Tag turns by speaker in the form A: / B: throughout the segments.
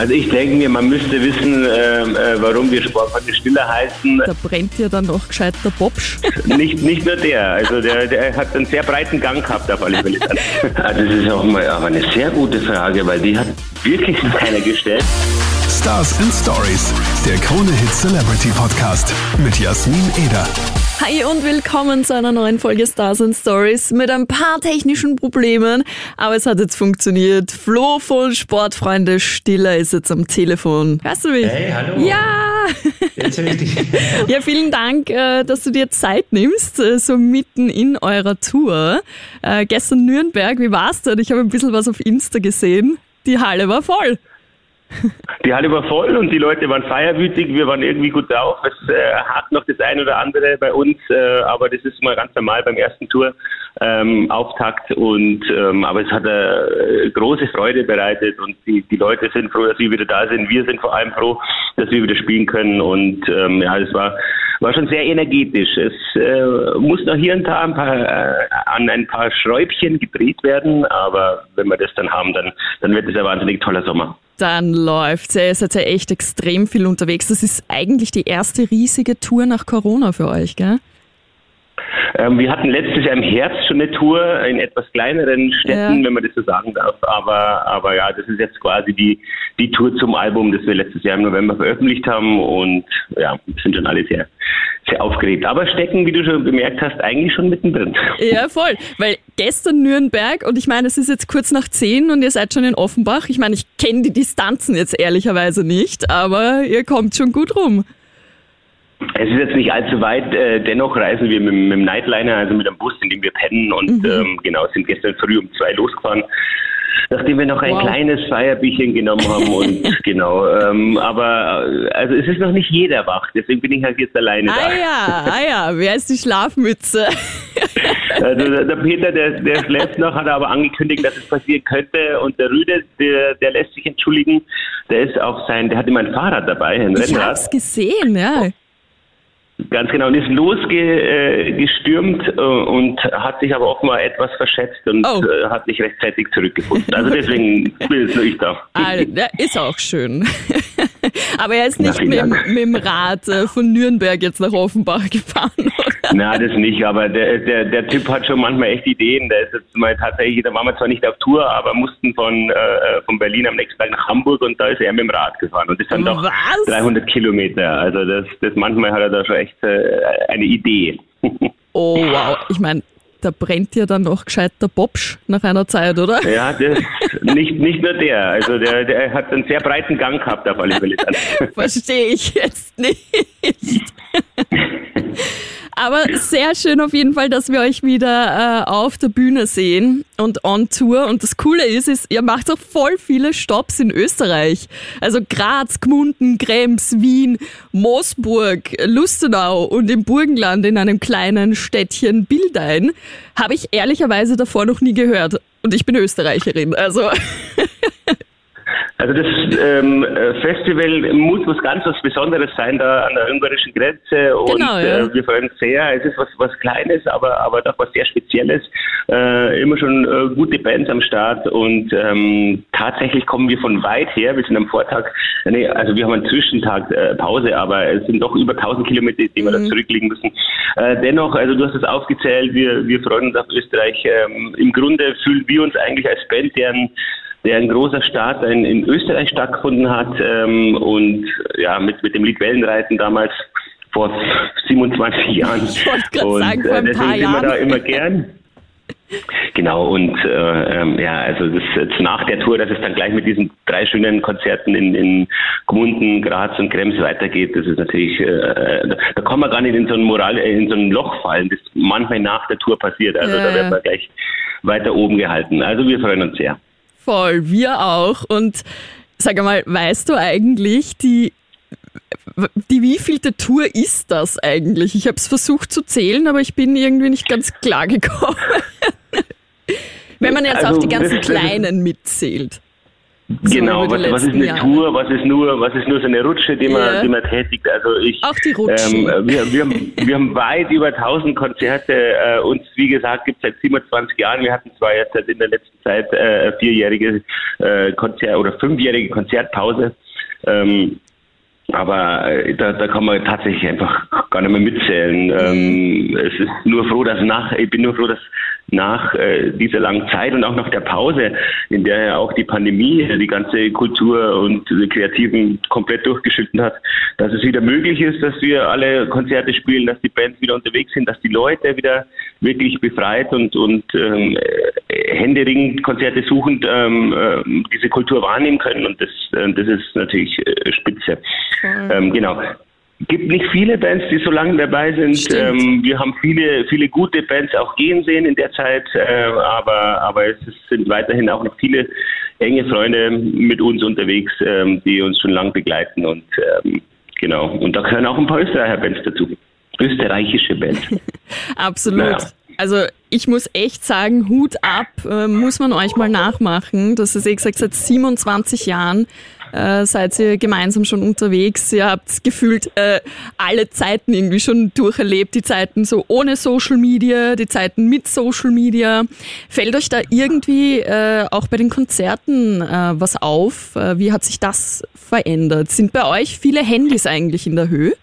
A: Also ich denke mir, man müsste wissen, äh, äh, warum wir Sportfreunde Stiller heißen.
B: Da brennt ja dann noch gescheit der Bobsch.
A: Nicht, nicht nur der, also der, der hat einen sehr breiten Gang gehabt auf alle Fälle. Also das ist auch mal aber eine sehr gute Frage, weil die hat wirklich keiner gestellt.
C: Stars and Stories, der Krone Hit Celebrity Podcast mit Jasmin Eder.
B: Hi und willkommen zu einer neuen Folge Stars and Stories mit ein paar technischen Problemen, aber es hat jetzt funktioniert. Flo von Sportfreunde Stiller ist jetzt am Telefon. Hörst du mich?
D: Hey, hallo.
B: Ja!
D: Jetzt höre ich dich.
B: Ja, vielen Dank, äh, dass du dir Zeit nimmst, äh, so mitten in eurer Tour. Äh, Gestern Nürnberg, wie war's denn? Ich habe ein bisschen was auf Insta gesehen. Die Halle war voll.
A: Die Halle war voll und die Leute waren feierwütig, wir waren irgendwie gut drauf. Es äh, hat noch das ein oder andere bei uns, äh, aber das ist mal ganz normal beim ersten Tour ähm, Auftakt und ähm, aber es hat äh, große Freude bereitet und die, die Leute sind froh, dass wir wieder da sind. Wir sind vor allem froh, dass wir wieder spielen können und ähm, ja, es war war schon sehr energetisch. Es äh, muss noch hier und da ein paar, äh, an ein paar Schräubchen gedreht werden, aber wenn wir das dann haben, dann, dann wird es ein wahnsinnig toller Sommer.
B: Dann läuft's. Ihr seid ja echt extrem viel unterwegs. Das ist eigentlich die erste riesige Tour nach Corona für euch, gell?
A: Ähm, wir hatten letztes Jahr im Herbst schon eine Tour in etwas kleineren Städten,
B: Ja.
A: wenn man das so sagen darf. Aber, aber ja, das ist jetzt quasi die, die Tour zum Album, das wir letztes Jahr im November veröffentlicht haben. Und ja, wir sind schon alle sehr, sehr aufgeregt. Aber stecken, wie du schon bemerkt hast, eigentlich schon mittendrin.
B: Ja, voll. Weil gestern Nürnberg und ich meine, es ist jetzt kurz nach zehn und ihr seid schon in Offenbach. Ich meine, ich kenne die Distanzen jetzt ehrlicherweise nicht, aber ihr kommt schon gut rum.
A: Es ist jetzt nicht allzu weit, äh, dennoch reisen wir mit, mit dem Nightliner, also mit einem Bus, in dem wir pennen und ähm, genau, sind gestern früh um zwei losgefahren. Nachdem wir noch ein
B: Wow.
A: kleines Feierbierchen genommen haben und genau, ähm, aber äh, also es ist noch nicht jeder wach, deswegen bin ich halt jetzt alleine
B: Ah
A: da.
B: ja, ah ja, wer ist die Schlafmütze?
A: Also der der Peter, der, der schläft noch, hat aber angekündigt, dass es passieren könnte und der Rüde, der, der lässt sich entschuldigen, der ist auf sein, der hat immer ein Fahrrad dabei, ein
B: Ich
A: Rennrad.
B: hab's gesehen, ja.
A: Ganz genau, und ist losgestürmt äh, und hat sich aber offenbar etwas verschätzt und
B: Oh.
A: äh, hat nicht rechtzeitig zurückgefunden. Also deswegen bin jetzt nur ich da.
B: Ah, ja, ist auch schön. Aber er ist
A: Na,
B: nicht
A: vielen
B: mit, mit dem Rad äh, von Nürnberg jetzt nach Offenbach gefahren, oder?
A: Na, das nicht, aber der, der, der Typ hat schon manchmal echt Ideen. Der ist jetzt mal tatsächlich, da waren wir zwar nicht auf Tour, aber mussten von, äh, von Berlin am nächsten Tag nach Hamburg und da ist er mit dem Rad gefahren. Und das sind doch
B: Was?
A: 300 Kilometer. Also das, das manchmal hat er da schon echt äh, eine Idee.
B: Oh wow, ich meine, da brennt ja dann noch gescheit der Bobsch nach einer Zeit, oder?
A: Ja, das nicht, nicht nur der. Also der, der hat einen sehr breiten Gang gehabt auf alle Fälle.
B: Verstehe ich jetzt nicht. Aber sehr schön auf jeden Fall, dass wir euch wieder äh, auf der Bühne sehen und on Tour. Und das Coole ist, ist, ihr macht auch voll viele Stops in Österreich. Also Graz, Gmunden, Krems, Wien, Moosburg, Lustenau und im Burgenland in einem kleinen Städtchen Bildein. Habe ich ehrlicherweise davor noch nie gehört. Und ich bin Österreicherin. Also
A: Also das ähm, äh, Festival muss was ganz was Besonderes sein da an der ungarischen Grenze und
B: Genau, ja.
A: äh, wir freuen uns sehr. Es ist was was Kleines, aber aber doch was sehr Spezielles. Äh, immer schon äh, gute Bands am Start und ähm, tatsächlich kommen wir von weit her. Wir sind am Vortag, nee, also wir haben einen Zwischentag äh, Pause, aber es sind doch über 1000 Kilometer, die wir da zurücklegen müssen. Äh, dennoch, also du hast es aufgezählt, wir wir freuen uns auf Österreich. Ähm, Im Grunde fühlen wir uns eigentlich als Band, deren der ein großer Start in, in Österreich stattgefunden hat ähm, und ja mit mit dem Lied Wellenreiten damals vor 27 Jahren.
B: Ich wollte
A: und
B: sagen, vor ein
A: deswegen
B: paar
A: sind wir da
B: Jahren.
A: immer gern. Genau, und äh, ähm, ja, also das jetzt nach der Tour, dass es dann gleich mit diesen drei schönen Konzerten in, in Gmunden, Graz und Krems weitergeht, das ist natürlich, äh, da, da kann man gar nicht in so ein Moral, äh, in so ein Loch fallen, das manchmal nach der Tour passiert. Also
B: Ja,
A: da
B: ja.
A: man gleich weiter oben gehalten. Also wir freuen uns sehr.
B: Voll, wir auch. Und sag mal, weißt du eigentlich, die, die wievielte Tour ist das eigentlich? Ich habe es versucht zu zählen, aber ich bin irgendwie nicht ganz klar gekommen. Wenn man jetzt
A: Also,
B: auch die ganzen kleinen mitzählt.
A: Genau, was, was, ist eine
B: Jahre.
A: Tour, was ist nur, was ist nur so eine Rutsche, die man,
B: Ja.
A: die man tätigt. Also ich,
B: Auch die Rutschen.
A: Ähm, wir, wir, haben, wir haben weit über 1000 Konzerte. Äh, uns, wie gesagt, gibt es seit 27 Jahren. Wir hatten zwar jetzt in der letzten Zeit äh, vierjährige äh, Konzert oder fünfjährige Konzertpause. Ähm, aber äh, da, da kann man tatsächlich einfach gar nicht mehr mitzählen. Ähm, es ist nur froh, dass nach, ich bin nur froh, dass nach äh, dieser langen Zeit und auch nach der Pause, in der ja auch die Pandemie die ganze Kultur und die Kreativen komplett durchgeschüttet hat, dass es wieder möglich ist, dass wir alle Konzerte spielen, dass die Bands wieder unterwegs sind, dass die Leute wieder wirklich befreit und, und ähm, äh, händeringend Konzerte suchend ähm, äh, diese Kultur wahrnehmen können. Und das, äh, das ist natürlich äh, spitze. Ähm, genau. Gibt nicht viele Bands, die so lange dabei sind. Ähm, wir haben viele, viele gute Bands auch gehen sehen in der Zeit, äh, aber, aber es sind weiterhin auch noch viele enge Freunde mit uns unterwegs, ähm, die uns schon lange begleiten und ähm, genau. Und da gehören auch ein paar Österreicher Bands dazu. Österreichische Bands.
B: Absolut.
A: Naja.
B: Also ich muss echt sagen, Hut ab, äh, muss man euch mal nachmachen. Das ist, wie gesagt, seit 27 Jahren äh, seid ihr gemeinsam schon unterwegs. Ihr habt gefühlt äh, alle Zeiten irgendwie schon durcherlebt. Die Zeiten so ohne Social Media, die Zeiten mit Social Media. Fällt euch da irgendwie äh, auch bei den Konzerten äh, was auf? Äh, wie hat sich das verändert? Sind bei euch viele Handys eigentlich in der Höhe?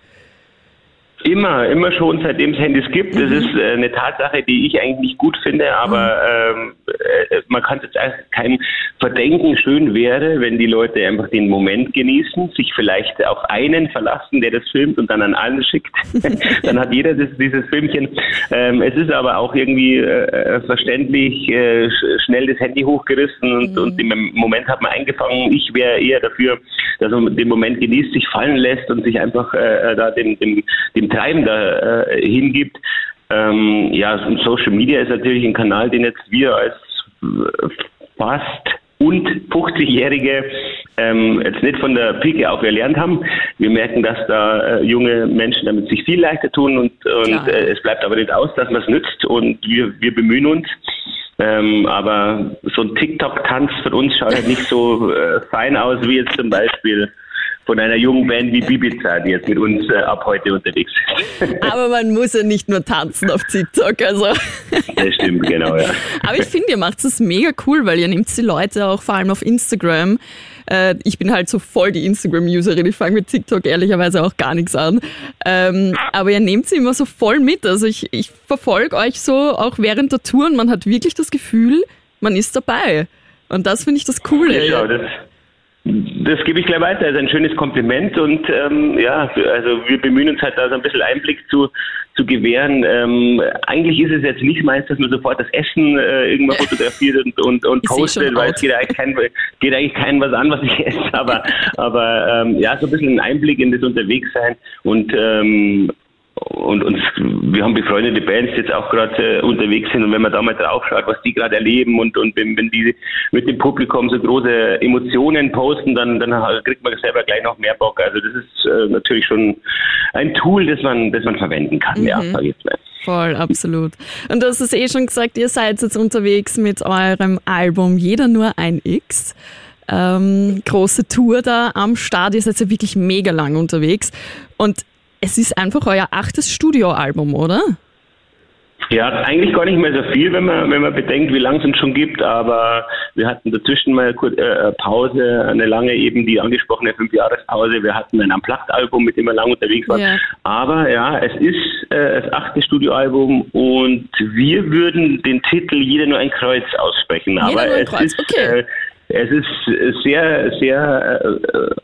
A: Immer, immer schon, seitdem es Handys gibt. Das ist äh, eine Tatsache, die ich eigentlich nicht gut finde, aber ähm, äh, man kann es jetzt kein verdenken. Schön wäre, wenn die Leute einfach den Moment genießen, sich vielleicht auf einen verlassen, der das filmt und dann an allen schickt. dann hat jeder das, dieses Filmchen. Ähm, es ist aber auch irgendwie äh, verständlich äh, sch schnell das Handy hochgerissen und, und im Moment hat man eingefangen. Ich wäre eher dafür, dass man den Moment genießt, sich fallen lässt und sich einfach äh, da dem, dem, dem Treiben da äh, hingibt. Ähm, ja, Social Media ist natürlich ein Kanal, den jetzt wir als äh, fast und 50-Jährige ähm, jetzt nicht von der Pike auf erlernt haben. Wir merken, dass da äh, junge Menschen damit sich viel leichter tun und, und äh, es bleibt aber nicht aus, dass man es nützt und wir, wir bemühen uns. Ähm, aber so ein TikTok-Tanz von uns schaut halt nicht so äh, fein aus wie jetzt zum Beispiel von einer jungen Band wie Bibiza, die jetzt mit uns äh, ab heute unterwegs ist.
B: Aber man muss ja nicht nur tanzen auf TikTok, also.
A: das stimmt, genau, ja.
B: Aber ich finde, ihr macht es mega cool, weil ihr nehmt die Leute auch vor allem auf Instagram. Äh, ich bin halt so voll die Instagram-Userin, ich fange mit TikTok ehrlicherweise auch gar nichts an. Ähm, aber ihr nehmt sie immer so voll mit. Also ich, ich verfolge euch so auch während der Tour und man hat wirklich das Gefühl, man ist dabei. Und das finde ich das Coole.
A: Ja, das, das gebe ich gleich weiter. Das ist ein schönes Kompliment und ähm, ja, also wir bemühen uns halt da so ein bisschen Einblick zu, zu gewähren. Ähm, eigentlich ist es jetzt nicht meins, dass man sofort das Essen äh, irgendwann fotografiert und, und, und postet, weil es geht eigentlich, kein, geht eigentlich keinem was an, was ich esse. Aber, aber ähm, ja, so ein bisschen ein Einblick in das Unterwegssein und ähm, und uns, wir haben befreundete Bands die jetzt auch gerade äh, unterwegs sind und wenn man da mal drauf schaut, was die gerade erleben und, und wenn, wenn die mit dem Publikum so große Emotionen posten, dann, dann kriegt man selber gleich noch mehr Bock. Also das ist äh, natürlich schon ein Tool, das man, das man verwenden kann, ja, sag ich jetzt mal.
B: Voll, absolut. Und du hast es eh schon gesagt, ihr seid jetzt unterwegs mit eurem Album Jeder nur ein X. Ähm, große Tour da am Start. Ihr seid ja wirklich mega lang unterwegs. Und es ist einfach euer achtes Studioalbum, oder?
A: Ja, eigentlich gar nicht mehr so viel, wenn man, wenn man bedenkt, wie lange es uns schon gibt, aber wir hatten dazwischen mal kurz, äh, Pause, eine lange eben die angesprochene Fünfjahrespause. Wir hatten ein Unplugged-Album, mit dem wir lange unterwegs waren.
B: Ja.
A: Aber ja, es ist äh, das achte Studioalbum und wir würden den Titel Jeder nur ein Kreuz aussprechen. aber
B: nur ein
A: es
B: Kreuz,
A: ist
B: okay.
A: äh, es ist sehr, sehr äh, äh,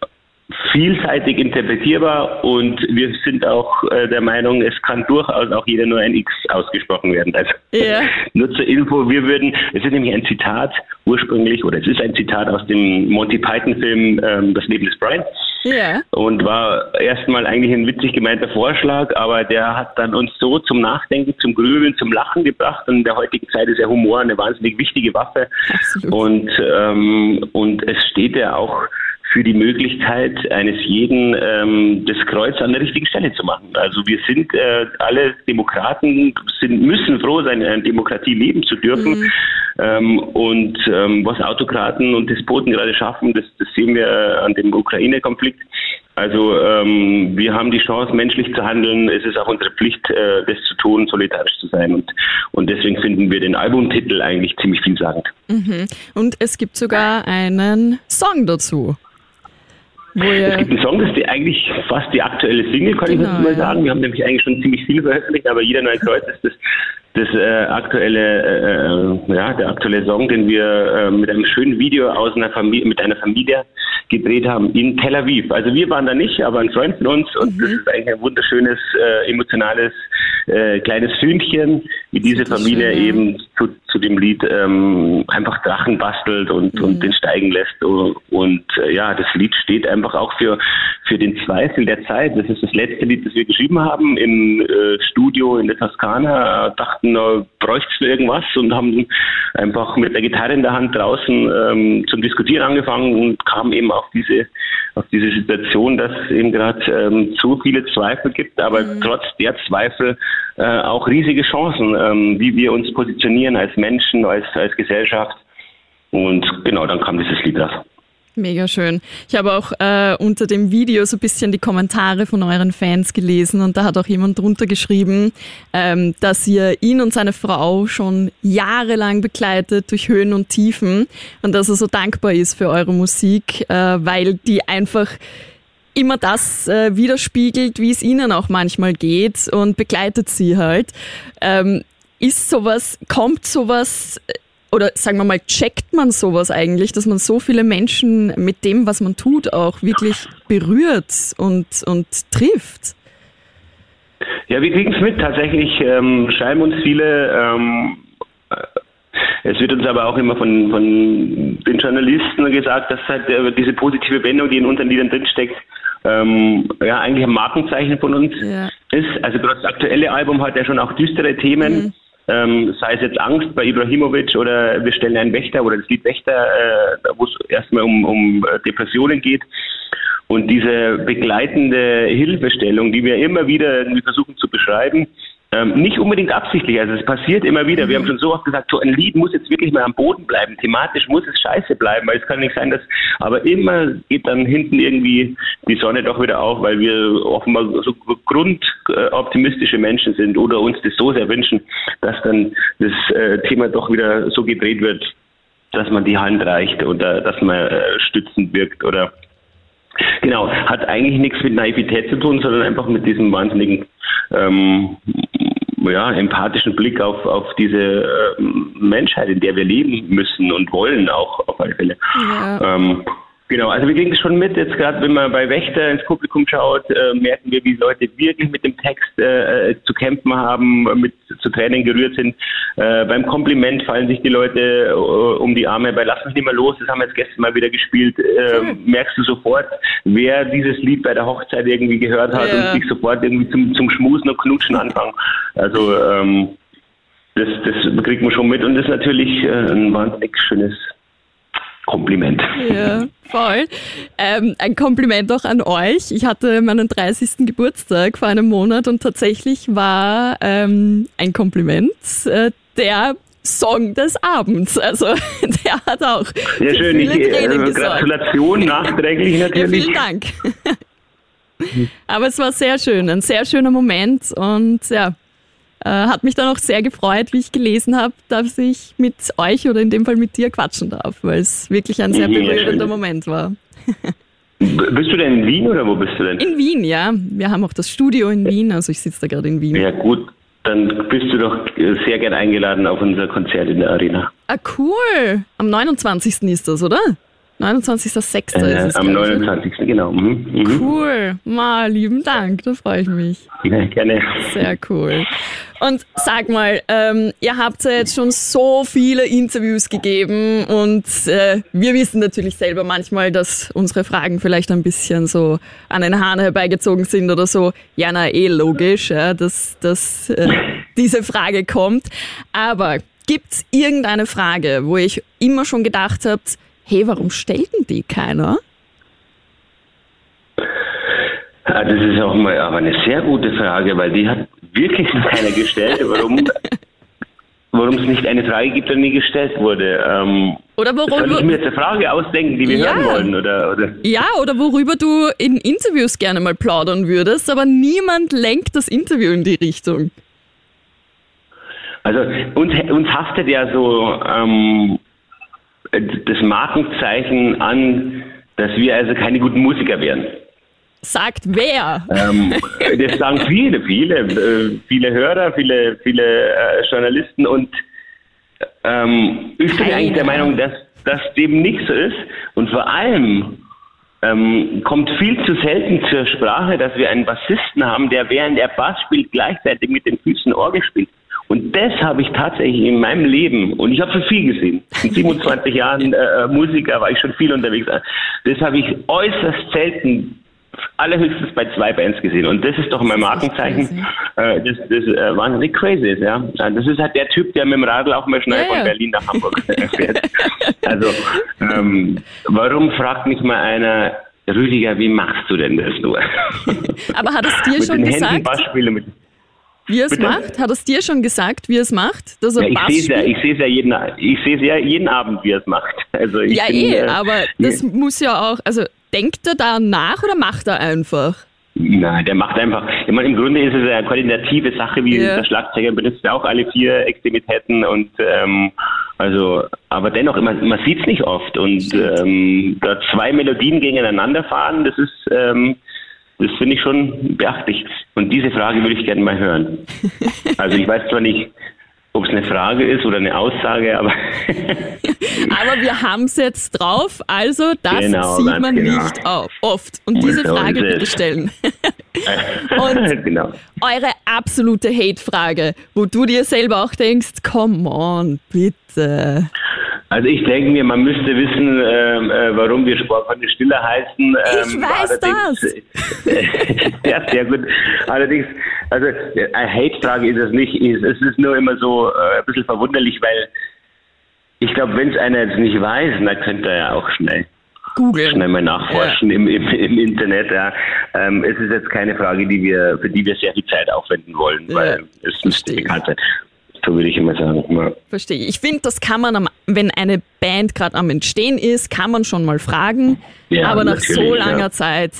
A: vielseitig interpretierbar und wir sind auch äh, der Meinung, es kann durchaus auch jeder nur ein X ausgesprochen werden. Also
B: Ja.
A: nur zur Info, wir würden, es ist nämlich ein Zitat ursprünglich, oder es ist ein Zitat aus dem Monty Python-Film ähm, Das Leben des Brian
B: Ja.
A: und war erstmal eigentlich ein witzig gemeinter Vorschlag, aber der hat dann uns so zum Nachdenken, zum Grübeln, zum Lachen gebracht und in der heutigen Zeit ist ja Humor eine wahnsinnig wichtige Waffe
B: Absolut.
A: und, ähm, und es steht ja auch für die Möglichkeit eines jeden, ähm, das Kreuz an der richtigen Stelle zu machen. Also wir sind äh, alle Demokraten, sind, müssen froh sein, in Demokratie leben zu dürfen. Mhm. Ähm, und ähm, was Autokraten und Despoten gerade schaffen, das, das sehen wir an dem Ukraine-Konflikt. Also ähm, wir haben die Chance, menschlich zu handeln. Es ist auch unsere Pflicht, äh, das zu tun, solidarisch zu sein. Und, und deswegen finden wir den Albumtitel eigentlich ziemlich vielsagend.
B: Mhm. Und es gibt sogar einen Song dazu.
A: Es gibt einen Song, das ist eigentlich fast die aktuelle Single, kann genau, ich mal sagen. Wir haben nämlich eigentlich schon ziemlich viel veröffentlicht, aber jeder neue Kreuz ist das das äh, aktuelle, äh, ja, der aktuelle Song, den wir äh, mit einem schönen Video aus einer Familie, mit einer Familie gedreht haben in Tel Aviv. Also wir waren da nicht, aber ein Freund von uns und mhm. das ist eigentlich ein wunderschönes, äh, emotionales äh, kleines Filmchen, wie diese Familie schön, eben zu, zu dem Lied ähm, einfach Drachen bastelt und, mhm. und den steigen lässt. Und, und äh, ja, das Lied steht einfach auch für, für den Zweifel der Zeit. Das ist das letzte Lied, das wir geschrieben haben im äh, Studio in der Toskana. Dachten, äh, bräuchte es irgendwas und haben einfach mit der Gitarre in der Hand draußen ähm, zum Diskutieren angefangen und kamen eben auf diese auf diese Situation, dass es eben gerade ähm, zu viele Zweifel gibt, aber mhm. trotz der Zweifel äh, auch riesige Chancen, ähm, wie wir uns positionieren als Menschen, als, als Gesellschaft. Und genau, dann kam dieses Lied raus.
B: Mega schön. Ich habe auch äh, unter dem Video so ein bisschen die Kommentare von euren Fans gelesen und da hat auch jemand drunter geschrieben, ähm, dass ihr ihn und seine Frau schon jahrelang begleitet durch Höhen und Tiefen und dass er so dankbar ist für eure Musik, äh, weil die einfach immer das äh, widerspiegelt, wie es ihnen auch manchmal geht und begleitet sie halt. Ähm, ist sowas, kommt sowas oder sagen wir mal, checkt man sowas eigentlich, dass man so viele Menschen mit dem, was man tut, auch wirklich berührt und, und trifft?
A: Ja, wir kriegen es mit. Tatsächlich ähm, schreiben uns viele. Ähm, äh, es wird uns aber auch immer von, von den Journalisten gesagt, dass halt äh, diese positive Wendung, die in unseren Liedern drinsteckt, ähm, ja, eigentlich ein Markenzeichen von uns ja. ist. Also das aktuelle Album hat ja schon auch düstere Themen. Mhm ähm, sei es jetzt Angst bei Ibrahimovic oder wir stellen einen Wächter oder das Lied Wächter, äh, wo es erstmal um, um äh, Depressionen geht. Und diese begleitende Hilfestellung, die wir immer wieder irgendwie versuchen zu beschreiben, ähm, nicht unbedingt absichtlich, also es passiert immer wieder. Wir haben schon so oft gesagt, so ein Lied muss jetzt wirklich mal am Boden bleiben. Thematisch muss es scheiße bleiben, weil es kann nicht sein, dass, aber immer geht dann hinten irgendwie die Sonne doch wieder auf, weil wir offenbar so grundoptimistische Menschen sind oder uns das so sehr wünschen, dass dann das äh, Thema doch wieder so gedreht wird, dass man die Hand reicht oder dass man äh, stützend wirkt oder Genau, hat eigentlich nichts mit Naivität zu tun, sondern einfach mit diesem wahnsinnigen ähm, ja, empathischen Blick auf, auf diese äh, Menschheit, in der wir leben müssen und wollen auch auf alle Fälle. Ja. Ähm, Genau, also wir kriegen es schon mit, jetzt gerade wenn man bei Wächter ins Publikum schaut, äh, merken wir, wie Leute wirklich mit dem Text äh, äh zu kämpfen haben, mit zu Tränen gerührt sind. Äh, beim Kompliment fallen sich die Leute äh, um die Arme, bei Lass mich nicht mehr los, das haben wir jetzt gestern mal wieder gespielt, mhm. merkst du sofort, wer dieses Lied bei der Hochzeit irgendwie gehört hat ja. und sich sofort irgendwie zum, zum Schmusen und Knutschen anfangen. Also ähm, das, das kriegt man schon mit und das ist natürlich ein wahnsinnig schönes Kompliment.
B: Ja, voll. Ähm, ein Kompliment auch an euch. Ich hatte meinen 30. Geburtstag vor einem Monat und tatsächlich war ähm, ein Kompliment äh, der Song des Abends. Also der hat auch
A: Sehr schön. viele ich, Tränen äh, Gratulation nachträglich natürlich.
B: Ja, vielen Dank. Aber es war sehr schön, ein sehr schöner Moment und ja, äh, hat mich dann auch sehr gefreut, wie ich gelesen habe, dass ich mit euch oder in dem Fall mit dir quatschen darf, weil es wirklich ein sehr berührender Moment war.
A: Bist du denn in Wien oder wo bist du denn?
B: In Wien, ja. Wir haben auch das Studio in Wien, also ich sitze da gerade in Wien.
A: Ja gut, dann bist du doch sehr gern eingeladen auf unser Konzert in der Arena.
B: Ah cool, am 29. ist das, oder? 29.06. Äh, ist es.
A: Am 29. genau. Mhm.
B: Mhm. Cool. Mal, lieben Dank, da freue ich mich.
A: Ja, gerne.
B: Sehr cool. Und sag mal, ähm, ihr habt ja jetzt schon so viele Interviews gegeben und äh, wir wissen natürlich selber manchmal, dass unsere Fragen vielleicht ein bisschen so an den Haaren herbeigezogen sind oder so. Ja, na, eh logisch, ja, dass, dass äh, diese Frage kommt. Aber gibt's irgendeine Frage, wo ich immer schon gedacht habt, hey, warum stellt denn die keiner?
A: Ja, das ist auch mal aber eine sehr gute Frage, weil die hat wirklich noch keiner gestellt, warum warum es nicht eine Frage gibt, die nie gestellt wurde. Ähm,
B: oder warum,
A: soll ich mir jetzt eine Frage ausdenken, die wir ja. hören wollen? Oder, oder?
B: Ja, oder worüber du in Interviews gerne mal plaudern würdest, aber niemand lenkt das Interview in die Richtung.
A: Also uns, uns haftet ja so ähm, das Markenzeichen an, dass wir also keine guten Musiker wären.
B: Sagt wer?
A: Ähm, das sagen viele, viele, äh, viele Hörer, viele, viele äh, Journalisten und ähm, ich bin eigentlich der Meinung, dass das dem nicht so ist und vor allem ähm, kommt viel zu selten zur Sprache, dass wir einen Bassisten haben, der während er Bass spielt gleichzeitig mit den Füßen Orgel spielt. Und das habe ich tatsächlich in meinem Leben, und ich habe schon viel gesehen, in 27 Jahren äh, Musiker war ich schon viel unterwegs, das habe ich äußerst selten allerhöchstens bei zwei Bands gesehen. Und das ist doch mein Markenzeichen, äh, das, das äh, wahnsinnig crazy ist. Ja? Das ist halt der Typ, der mit dem Radl auch mal schnell ja, von ja. Berlin nach Hamburg fährt. also, ähm, warum fragt mich mal einer, Rüdiger, wie machst du denn das nur?
B: Aber hat es dir schon gesagt? Wie er es macht? Hat es dir schon gesagt, wie er es macht?
A: Dass er ja, ich sehe es ja, ich sehe ja jeden, ich sehe ja jeden Abend, wie er es macht.
B: Also ja, bin, eh, äh, aber das muss ja auch, also denkt er da nach oder macht er einfach?
A: Nein, der macht einfach. Ich meine, im Grunde ist es eine koordinative Sache, wie yeah. der Schlagzeuger benutzt ja auch alle vier Extremitäten und ähm, also, aber dennoch, man, man sieht es nicht oft und ähm, da zwei Melodien gegeneinander fahren, das ist ähm, das finde ich schon beachtlich. Und diese Frage würde ich gerne mal hören. Also ich weiß zwar nicht, ob es eine Frage ist oder eine Aussage, aber.
B: aber wir haben es jetzt drauf, also das genau, sieht man genau. nicht oft. Und diese so Frage bitte stellen. Und genau. eure absolute Hate-Frage, wo du dir selber auch denkst, come on, bitte.
A: Also ich denke mir, man müsste wissen, ähm, äh, warum wir Sportfreunde Stiller heißen. Ähm,
B: ich weiß das.
A: ja, sehr gut. Allerdings, also eine Hate-Frage ist es nicht. Es ist nur immer so äh, ein bisschen verwunderlich, weil ich glaube, wenn es einer jetzt nicht weiß, dann könnte er ja auch schnell
B: Google.
A: Schnell mal nachforschen ja. im, im, im, Internet. Ja. Ähm, es ist jetzt keine Frage, die wir, für die wir sehr viel Zeit aufwenden wollen, ja, weil es müsste bekannt sein. So würde ich immer sagen. Ja.
B: Verstehe. Ich finde, das kann man, am, wenn eine Band gerade am Entstehen ist, kann man schon mal fragen. Ja, Aber nach so langer ja. Zeit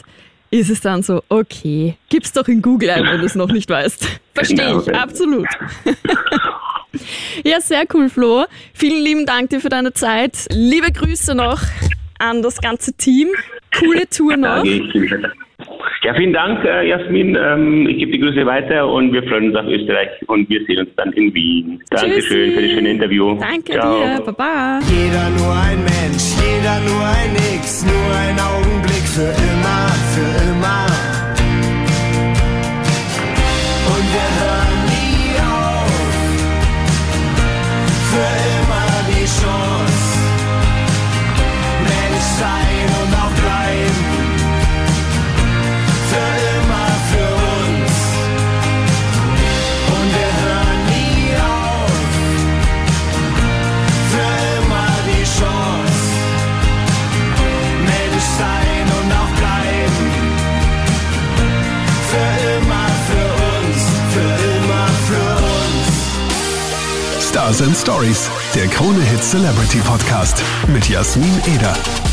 B: ist es dann so, okay, gib's doch in Google ein, wenn du es noch nicht weißt. Verstehe genau, ich, absolut. ja, sehr cool, Flo. Vielen lieben Dank dir für deine Zeit. Liebe Grüße noch an das ganze Team. Coole Tour noch.
A: Ja, vielen Dank, äh, Jasmin. Ähm, ich gebe die Grüße weiter und wir freuen uns auf Österreich und wir sehen uns dann in Wien. Dankeschön für das schöne Interview.
B: Danke Ciao. dir, Baba.
D: Jeder nur ein Mensch, jeder nur ein Nix, nur ein Augenblick für immer, für immer. Und wir hören nie auf, für immer
C: Stories, der Krone Hit Celebrity Podcast mit Jasmin Eder.